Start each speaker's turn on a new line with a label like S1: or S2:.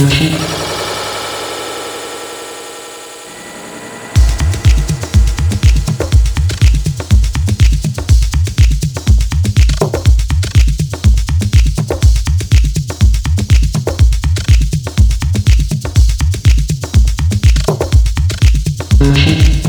S1: Musik. Musik.